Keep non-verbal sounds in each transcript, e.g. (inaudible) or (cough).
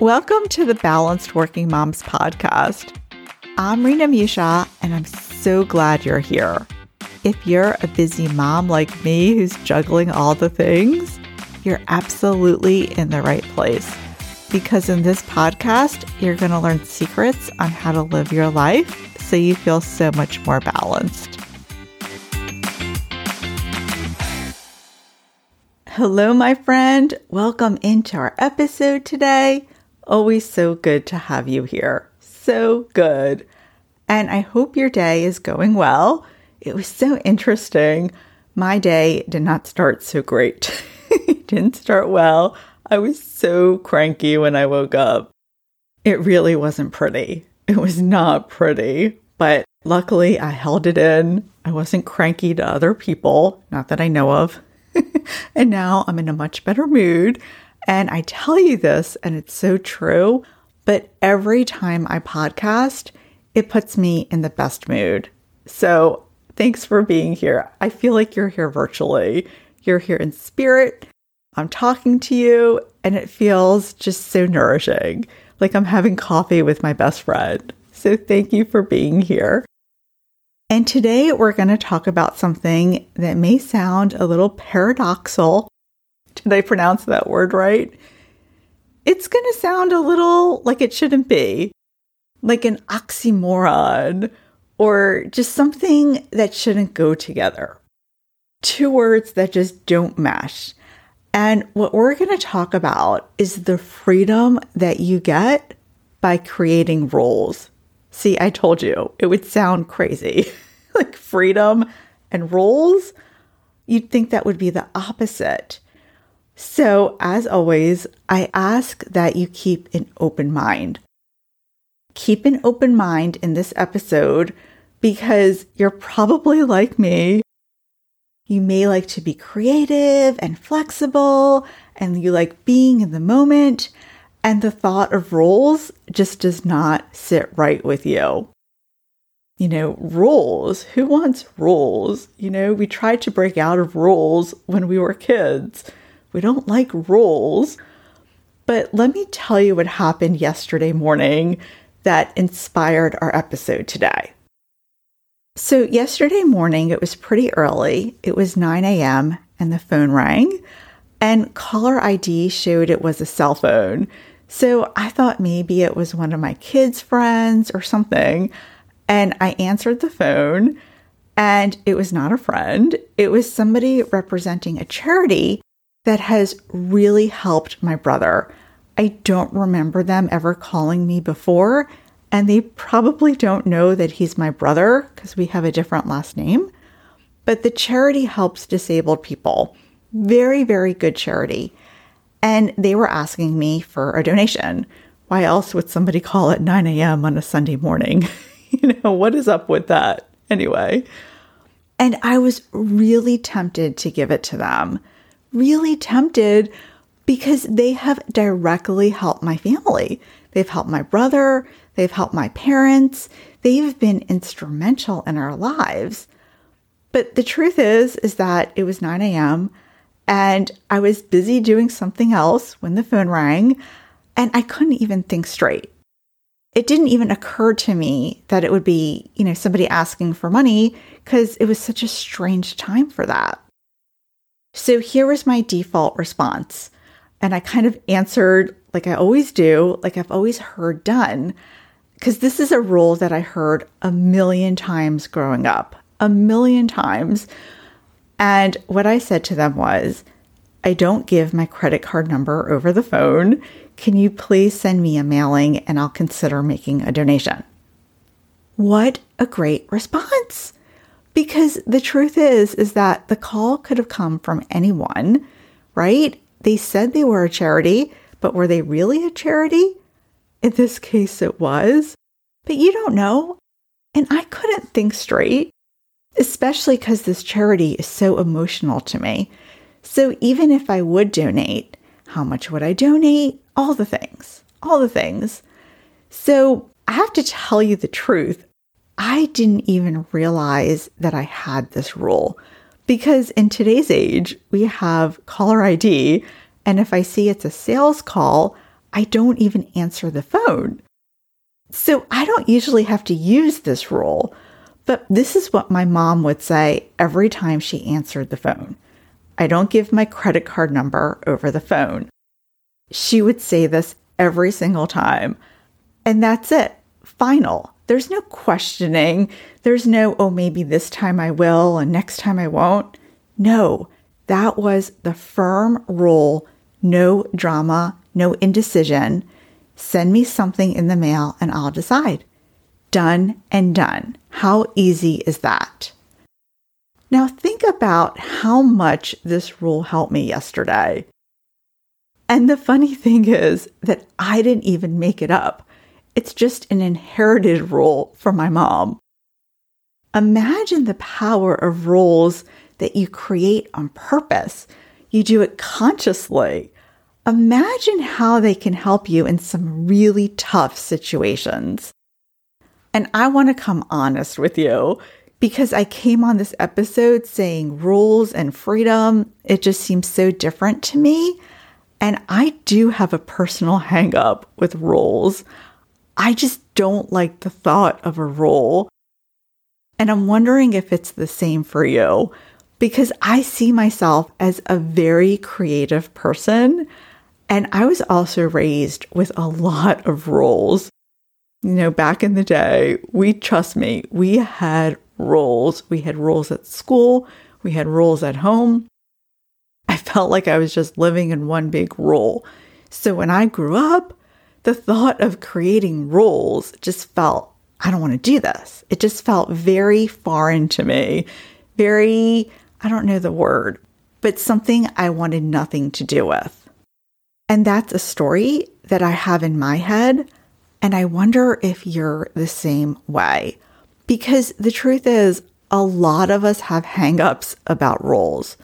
Welcome to the Balanced Working Moms podcast. I'm Rina Meushaw, and I'm so glad you're here. If you're a busy mom like me who's juggling all the things, you're absolutely in the right place. Because in this podcast, you're going to learn secrets on how to live your life so you feel so much more balanced. Hello, my friend. Welcome into our episode today. Always so good to have you here. So good. And I hope your day is going well. It was so interesting. My day did not start so great. (laughs) it didn't start well. I was so cranky when I woke up. It really wasn't pretty. It was not pretty, but luckily I held it in. I wasn't cranky to other people, not that I know of. (laughs) and now I'm in a much better mood. And I tell you this, and it's so true, but every time I podcast, it puts me in the best mood. So thanks for being here. I feel like you're here virtually. You're here in spirit. I'm talking to you, and it feels just so nourishing, like I'm having coffee with my best friend. So thank you for being here. And today we're going to talk about something that may sound a little paradoxal I pronounce that word right? It's going to sound a little like it shouldn't be, like an oxymoron, or just something that shouldn't go together. Two words that just don't mesh. And what we're going to talk about is the freedom that you get by creating rules. See, I told you it would sound crazy. (laughs) like freedom and rules, you'd think that would be the opposite. So, as always, I ask that you keep an open mind. Keep an open mind in this episode because you're probably like me. You may like to be creative and flexible, and you like being in the moment, and the thought of rules just does not sit right with you. You know, rules. Who wants rules? You know, we tried to break out of rules when we were kids we don't like rules. But let me tell you what happened yesterday morning that inspired our episode today. So, yesterday morning, it was pretty early. It was 9 a.m., and the phone rang, and caller ID showed it was a cell phone. So, I thought maybe it was one of my kids' friends or something. And I answered the phone, and it was not a friend, it was somebody representing a charity that has really helped my brother. I don't remember them ever calling me before, and they probably don't know that he's my brother because we have a different last name. But the charity helps disabled people. Very, very good charity. And they were asking me for a donation. Why else would somebody call at 9 a.m. on a Sunday morning? (laughs) you know, what is up with that? Anyway. And I was really tempted to give it to them really tempted because they have directly helped my family. They've helped my brother, they've helped my parents, they've been instrumental in our lives. But the truth is is that it was 9 a.m. and I was busy doing something else when the phone rang and I couldn't even think straight. It didn't even occur to me that it would be, you know, somebody asking for money because it was such a strange time for that. So here was my default response. And I kind of answered like I always do, like I've always heard done, because this is a rule that I heard a million times growing up, a million times. And what I said to them was, I don't give my credit card number over the phone. Can you please send me a mailing and I'll consider making a donation? What a great response! Because the truth is, is that the call could have come from anyone, right? They said they were a charity, but were they really a charity? In this case, it was. But you don't know. And I couldn't think straight, especially because this charity is so emotional to me. So even if I would donate, how much would I donate? All the things, all the things. So I have to tell you the truth. I didn't even realize that I had this rule because in today's age, we have caller ID. And if I see it's a sales call, I don't even answer the phone. So I don't usually have to use this rule, but this is what my mom would say every time she answered the phone. I don't give my credit card number over the phone. She would say this every single time. And that's it. Final. There's no questioning. There's no, oh, maybe this time I will and next time I won't. No, that was the firm rule no drama, no indecision. Send me something in the mail and I'll decide. Done and done. How easy is that? Now think about how much this rule helped me yesterday. And the funny thing is that I didn't even make it up. It's just an inherited rule from my mom. Imagine the power of rules that you create on purpose. You do it consciously. Imagine how they can help you in some really tough situations. And I want to come honest with you because I came on this episode saying rules and freedom, it just seems so different to me. And I do have a personal hang up with rules. I just don't like the thought of a role. And I'm wondering if it's the same for you because I see myself as a very creative person. And I was also raised with a lot of roles. You know, back in the day, we trust me, we had roles. We had roles at school, we had roles at home. I felt like I was just living in one big role. So when I grew up, the thought of creating rules just felt, I don't want to do this. It just felt very foreign to me, very, I don't know the word, but something I wanted nothing to do with. And that's a story that I have in my head. And I wonder if you're the same way. Because the truth is, a lot of us have hangups about rules.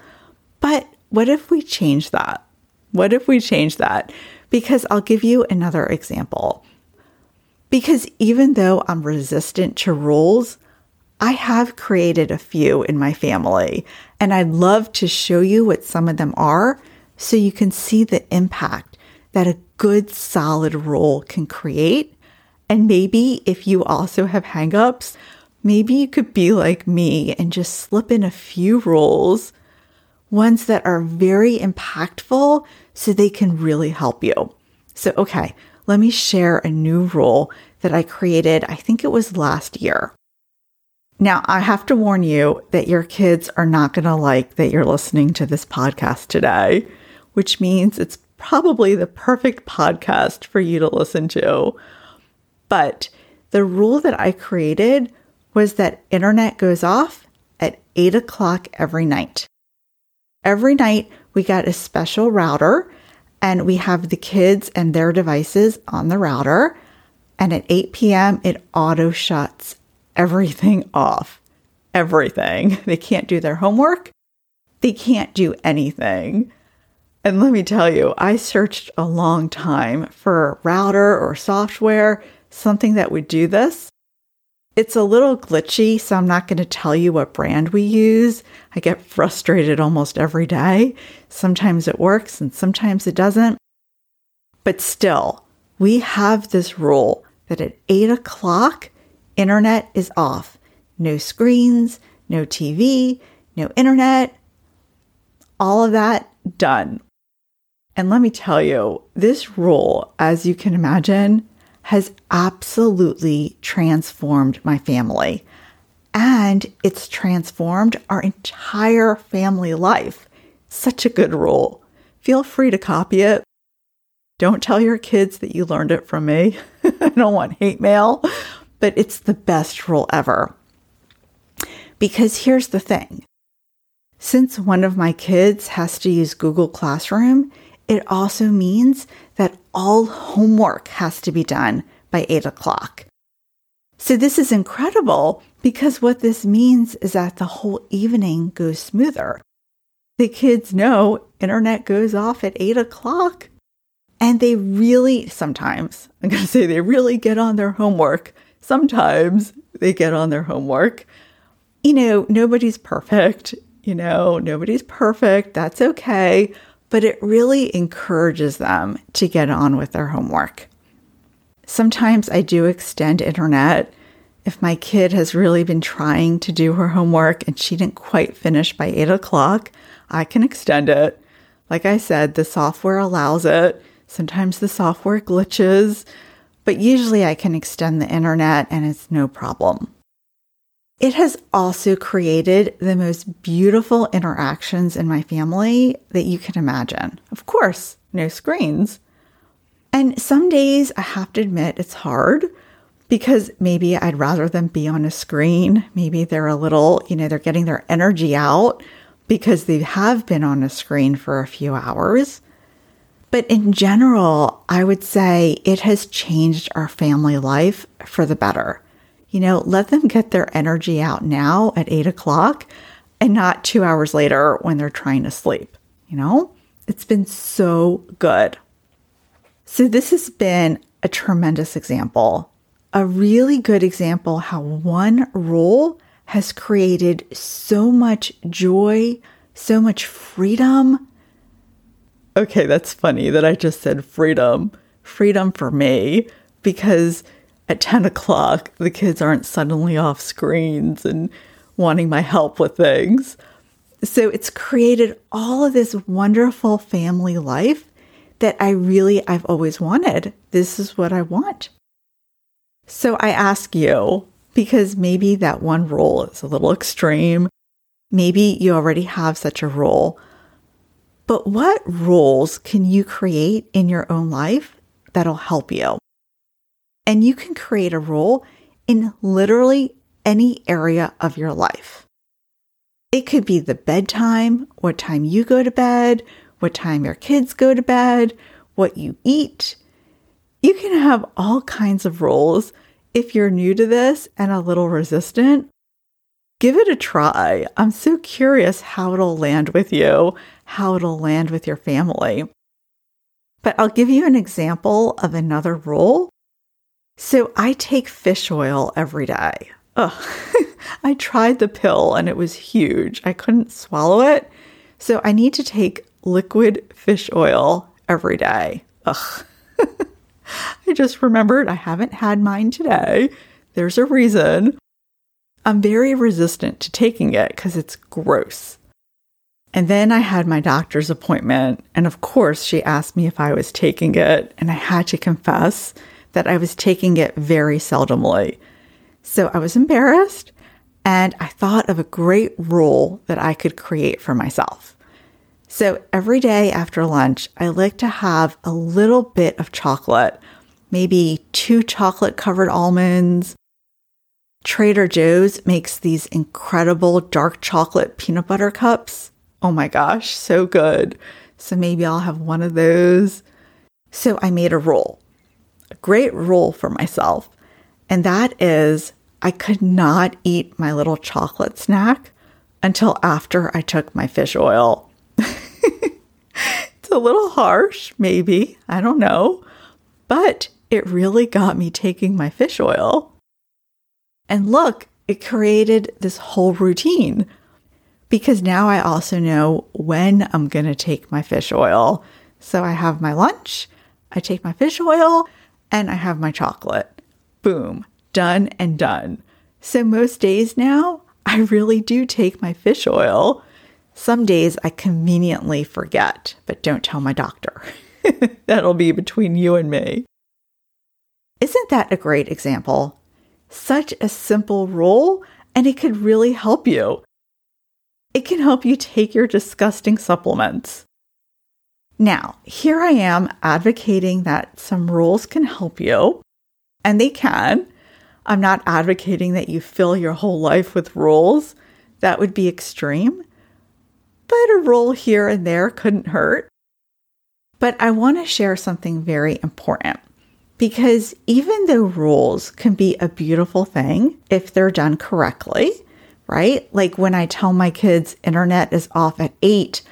But what if we change that? What if we change that? Because I'll give you another example. Because even though I'm resistant to rules, I have created a few in my family, and I'd love to show you what some of them are so you can see the impact that a good solid rule can create. And maybe if you also have hangups, maybe you could be like me and just slip in a few rules, ones that are very impactful so they can really help you. So, okay, let me share a new rule that I created, I think it was last year. Now, I have to warn you that your kids are not going to like that you're listening to this podcast today, which means it's probably the perfect podcast for you to listen to. But the rule that I created was that internet goes off at eight o'clock every night. Every night we got a special router and we have the kids and their devices on the router. And at 8 p.m., it auto shuts everything (laughs) off. Everything. (laughs) They can't do their homework. They can't do anything. And let me tell you, I searched a long time for a router or software, something that would do this. It's a little glitchy, so I'm not going to tell you what brand we use. I get frustrated almost every day. Sometimes it works and sometimes it doesn't. But still, we have this rule that at eight o'clock, internet is off. No screens, no TV, no internet. All of that done. And let me tell you, this rule, as you can imagine, has absolutely transformed my family. And it's transformed our entire family life. Such a good rule. Feel free to copy it. Don't tell your kids that you learned it from me. (laughs) I don't want hate mail, but it's the best rule ever. Because here's the thing since one of my kids has to use Google Classroom, it also means that all homework has to be done by eight o'clock. So this is incredible because what this means is that the whole evening goes smoother. The kids know internet goes off at eight o'clock and they really sometimes, I'm going to say they really get on their homework. Sometimes they get on their homework. You know, nobody's perfect. You know, nobody's perfect. That's okay. But it really encourages them to get on with their homework. Sometimes I do extend internet if my kid has really been trying to do her homework and she didn't quite finish by eight o'clock, I can extend it. Like I said, the software allows it. Sometimes the software glitches, but usually I can extend the internet and it's no problem. It has also created the most beautiful interactions in my family that you can imagine. Of course, no screens. And some days I have to admit it's hard because maybe I'd rather them be on a screen. Maybe they're a little, you know, they're getting their energy out because they have been on a screen for a few hours. But in general, I would say it has changed our family life for the better. You know, let them get their energy out now at eight o'clock and not two hours later when they're trying to sleep. You know, it's been so good. So, this has been a tremendous example, a really good example how one rule has created so much joy, so much freedom. Okay, that's funny that I just said freedom. Freedom for me, because at 10 o'clock, the kids aren't suddenly off screens and wanting my help with things. So it's created all of this wonderful family life that I really, I've always wanted. This is what I want. So I ask you, because maybe that one rule is a little extreme. Maybe you already have such a rule. But what rules can you create in your own life that'll help you? And you can create a rule in literally any area of your life. It could be the bedtime, what time you go to bed, what time your kids go to bed, what you eat. You can have all kinds of rules if you're new to this and a little resistant, give it a try. I'm so curious how it'll land with you, how it'll land with your family. But I'll give you an example of another rule. So I take fish oil every day. Ugh. (laughs) I tried the pill and it was huge. I couldn't swallow it. So I need to take liquid fish oil every day. Ugh. (laughs) I just remembered I haven't had mine today. There's a reason. I'm very resistant to taking it because it's gross. And then I had my doctor's appointment, and of course, she asked me if I was taking it, and I had to confess that I was taking it very seldomly. So I was embarrassed, and I thought of a great rule that I could create for myself. So every day after lunch, I like to have a little bit of chocolate, maybe two chocolate covered almonds. Trader Joe's makes these incredible dark chocolate peanut butter cups. Oh my gosh, so good. So maybe I'll have one of those. So I made a rule, a great rule for myself. And that is I could not eat my little chocolate snack until after I took my fish oil (laughs) it's a little harsh, maybe. I don't know. But it really got me taking my fish oil. And look, it created this whole routine because now I also know when I'm going to take my fish oil. So I have my lunch, I take my fish oil, and I have my chocolate. Boom, done and done. So most days now, I really do take my fish oil some days I conveniently forget, but don't tell my doctor. (laughs) That'll be between you and me. Isn't that a great example? Such a simple rule, and it could really help you. It can help you take your disgusting supplements. Now, here I am advocating that some rules can help you, and they can. I'm not advocating that you fill your whole life with rules. That would be extreme but a rule here and there couldn't hurt. But I want to share something very important because even though rules can be a beautiful thing if they're done correctly, right? Like when I tell my kids internet is off at eight,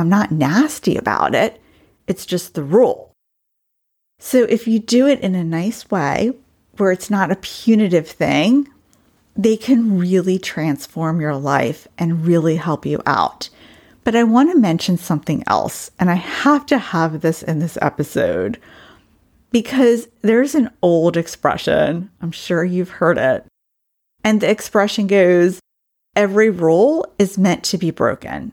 I'm not nasty about it. It's just the rule. So if you do it in a nice way where it's not a punitive thing, they can really transform your life and really help you out But I want to mention something else, and I have to have this in this episode because there's an old expression. I'm sure you've heard it. And the expression goes, every rule is meant to be broken.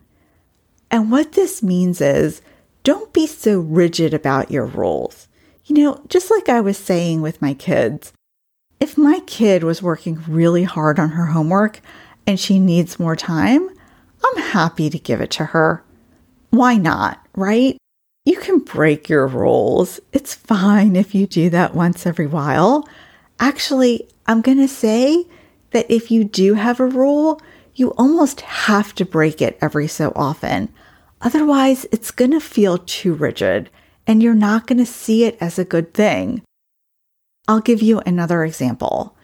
And what this means is don't be so rigid about your rules. You know, just like I was saying with my kids, if my kid was working really hard on her homework and she needs more time, I'm happy to give it to her. Why not, right? You can break your rules. It's fine if you do that once every while. Actually, I'm going to say that if you do have a rule, you almost have to break it every so often. Otherwise, it's going to feel too rigid and you're not going to see it as a good thing. I'll give you another example.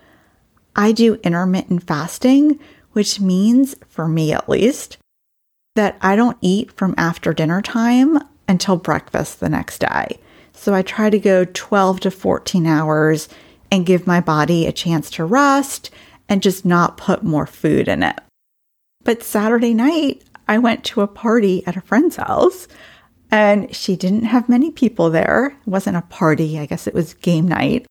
I do intermittent fasting, which means, for me at least, that I don't eat from after dinner time until breakfast the next day. So I try to go 12 to 14 hours and give my body a chance to rest and just not put more food in it. But Saturday night, I went to a party at a friend's house and she didn't have many people there. It wasn't a party, I guess it was game night.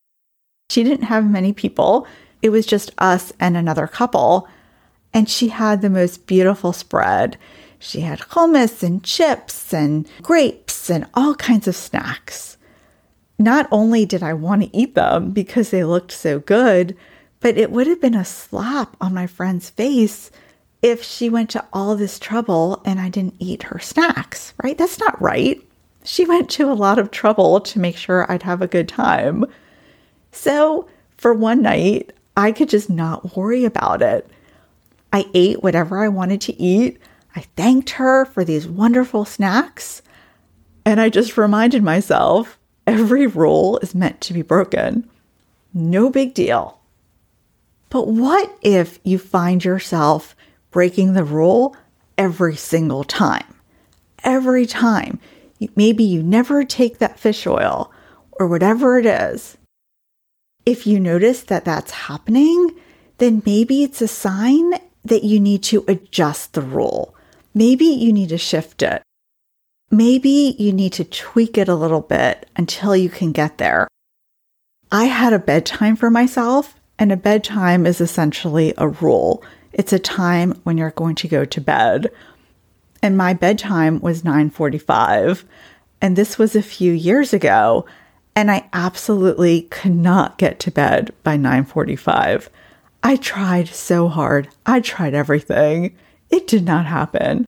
She didn't have many people. It was just us and another couple. And she had the most beautiful spread. She had hummus and chips and grapes and all kinds of snacks. Not only did I want to eat them because they looked so good, but it would have been a slap on my friend's face if she went to all this trouble and I didn't eat her snacks, right? That's not right. She went to a lot of trouble to make sure I'd have a good time. So for one night, I could just not worry about it. I ate whatever I wanted to eat. I thanked her for these wonderful snacks. And I just reminded myself every rule is meant to be broken. No big deal. But what if you find yourself breaking the rule every single time. Every time. Maybe you never take that fish oil or whatever it is. If you notice that that's happening, then maybe it's a sign that you need to adjust the rule. Maybe you need to shift it. Maybe you need to tweak it a little bit until you can get there. I had a bedtime for myself, and a bedtime is essentially a rule. It's a time when you're going to go to bed. And my bedtime was 9:45, and this was a few years ago, and I absolutely could not get to bed by 9:45. I tried so hard. I tried everything. It did not happen.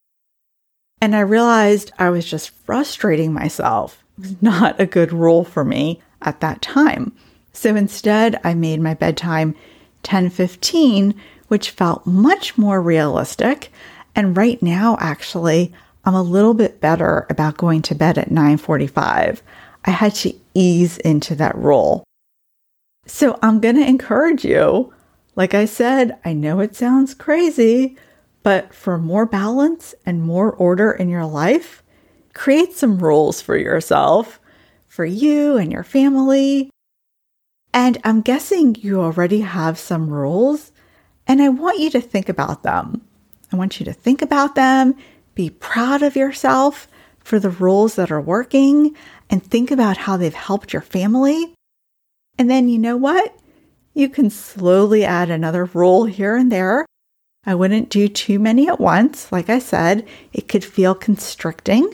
And I realized I was just frustrating myself. It was not a good rule for me at that time. So instead, I made my bedtime 10:15 which felt much more realistic. And right now, actually, I'm a little bit better about going to bed at 9:45. I had to ease into that role. So I'm going to encourage you. Like I said, I know it sounds crazy, but for more balance and more order in your life, create some rules for yourself, for you and your family. And I'm guessing you already have some rules and I want you to think about them. I want you to think about them, be proud of yourself for the rules that are working, and think about how they've helped your family. And then you know what? You can slowly add another rule here and there. I wouldn't do too many at once. Like I said, it could feel constricting,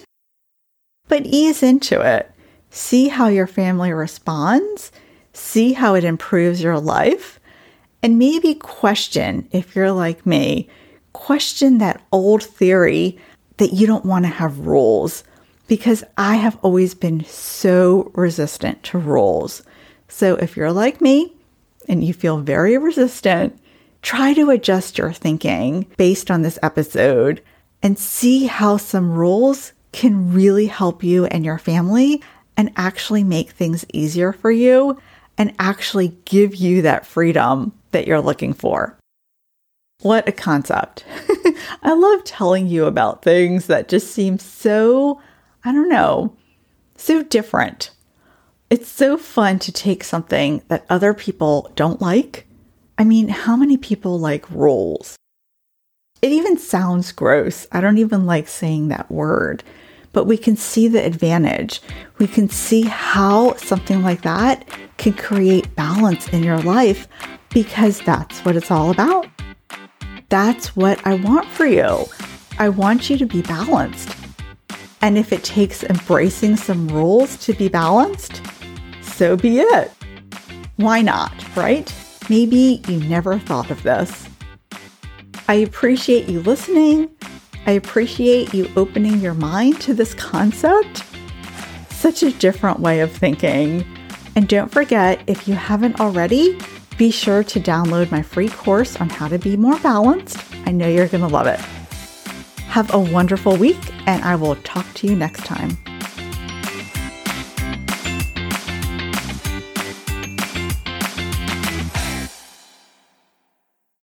but ease into it. See how your family responds. See how it improves your life and maybe question, if you're like me, question that old theory that you don't want to have rules because I have always been so resistant to rules. So if you're like me and you feel very resistant, try to adjust your thinking based on this episode and see how some rules can really help you and your family and actually make things easier for you and actually give you that freedom that you're looking for. What a concept. (laughs) I love telling you about things that just seem so, I don't know, so different. It's so fun to take something that other people don't like. I mean, how many people like rules? It even sounds gross. I don't even like saying that word, but we can see the advantage. We can see how something like that can create balance in your life because that's what it's all about. That's what I want for you. I want you to be balanced. And if it takes embracing some rules to be balanced, so be it. Why not, right? Maybe you never thought of this. I appreciate you listening. I appreciate you opening your mind to this concept. Such a different way of thinking. And don't forget, if you haven't already, be sure to download my free course on how to be more balanced. I know you're going to love it. Have a wonderful week, and I will talk to you next time.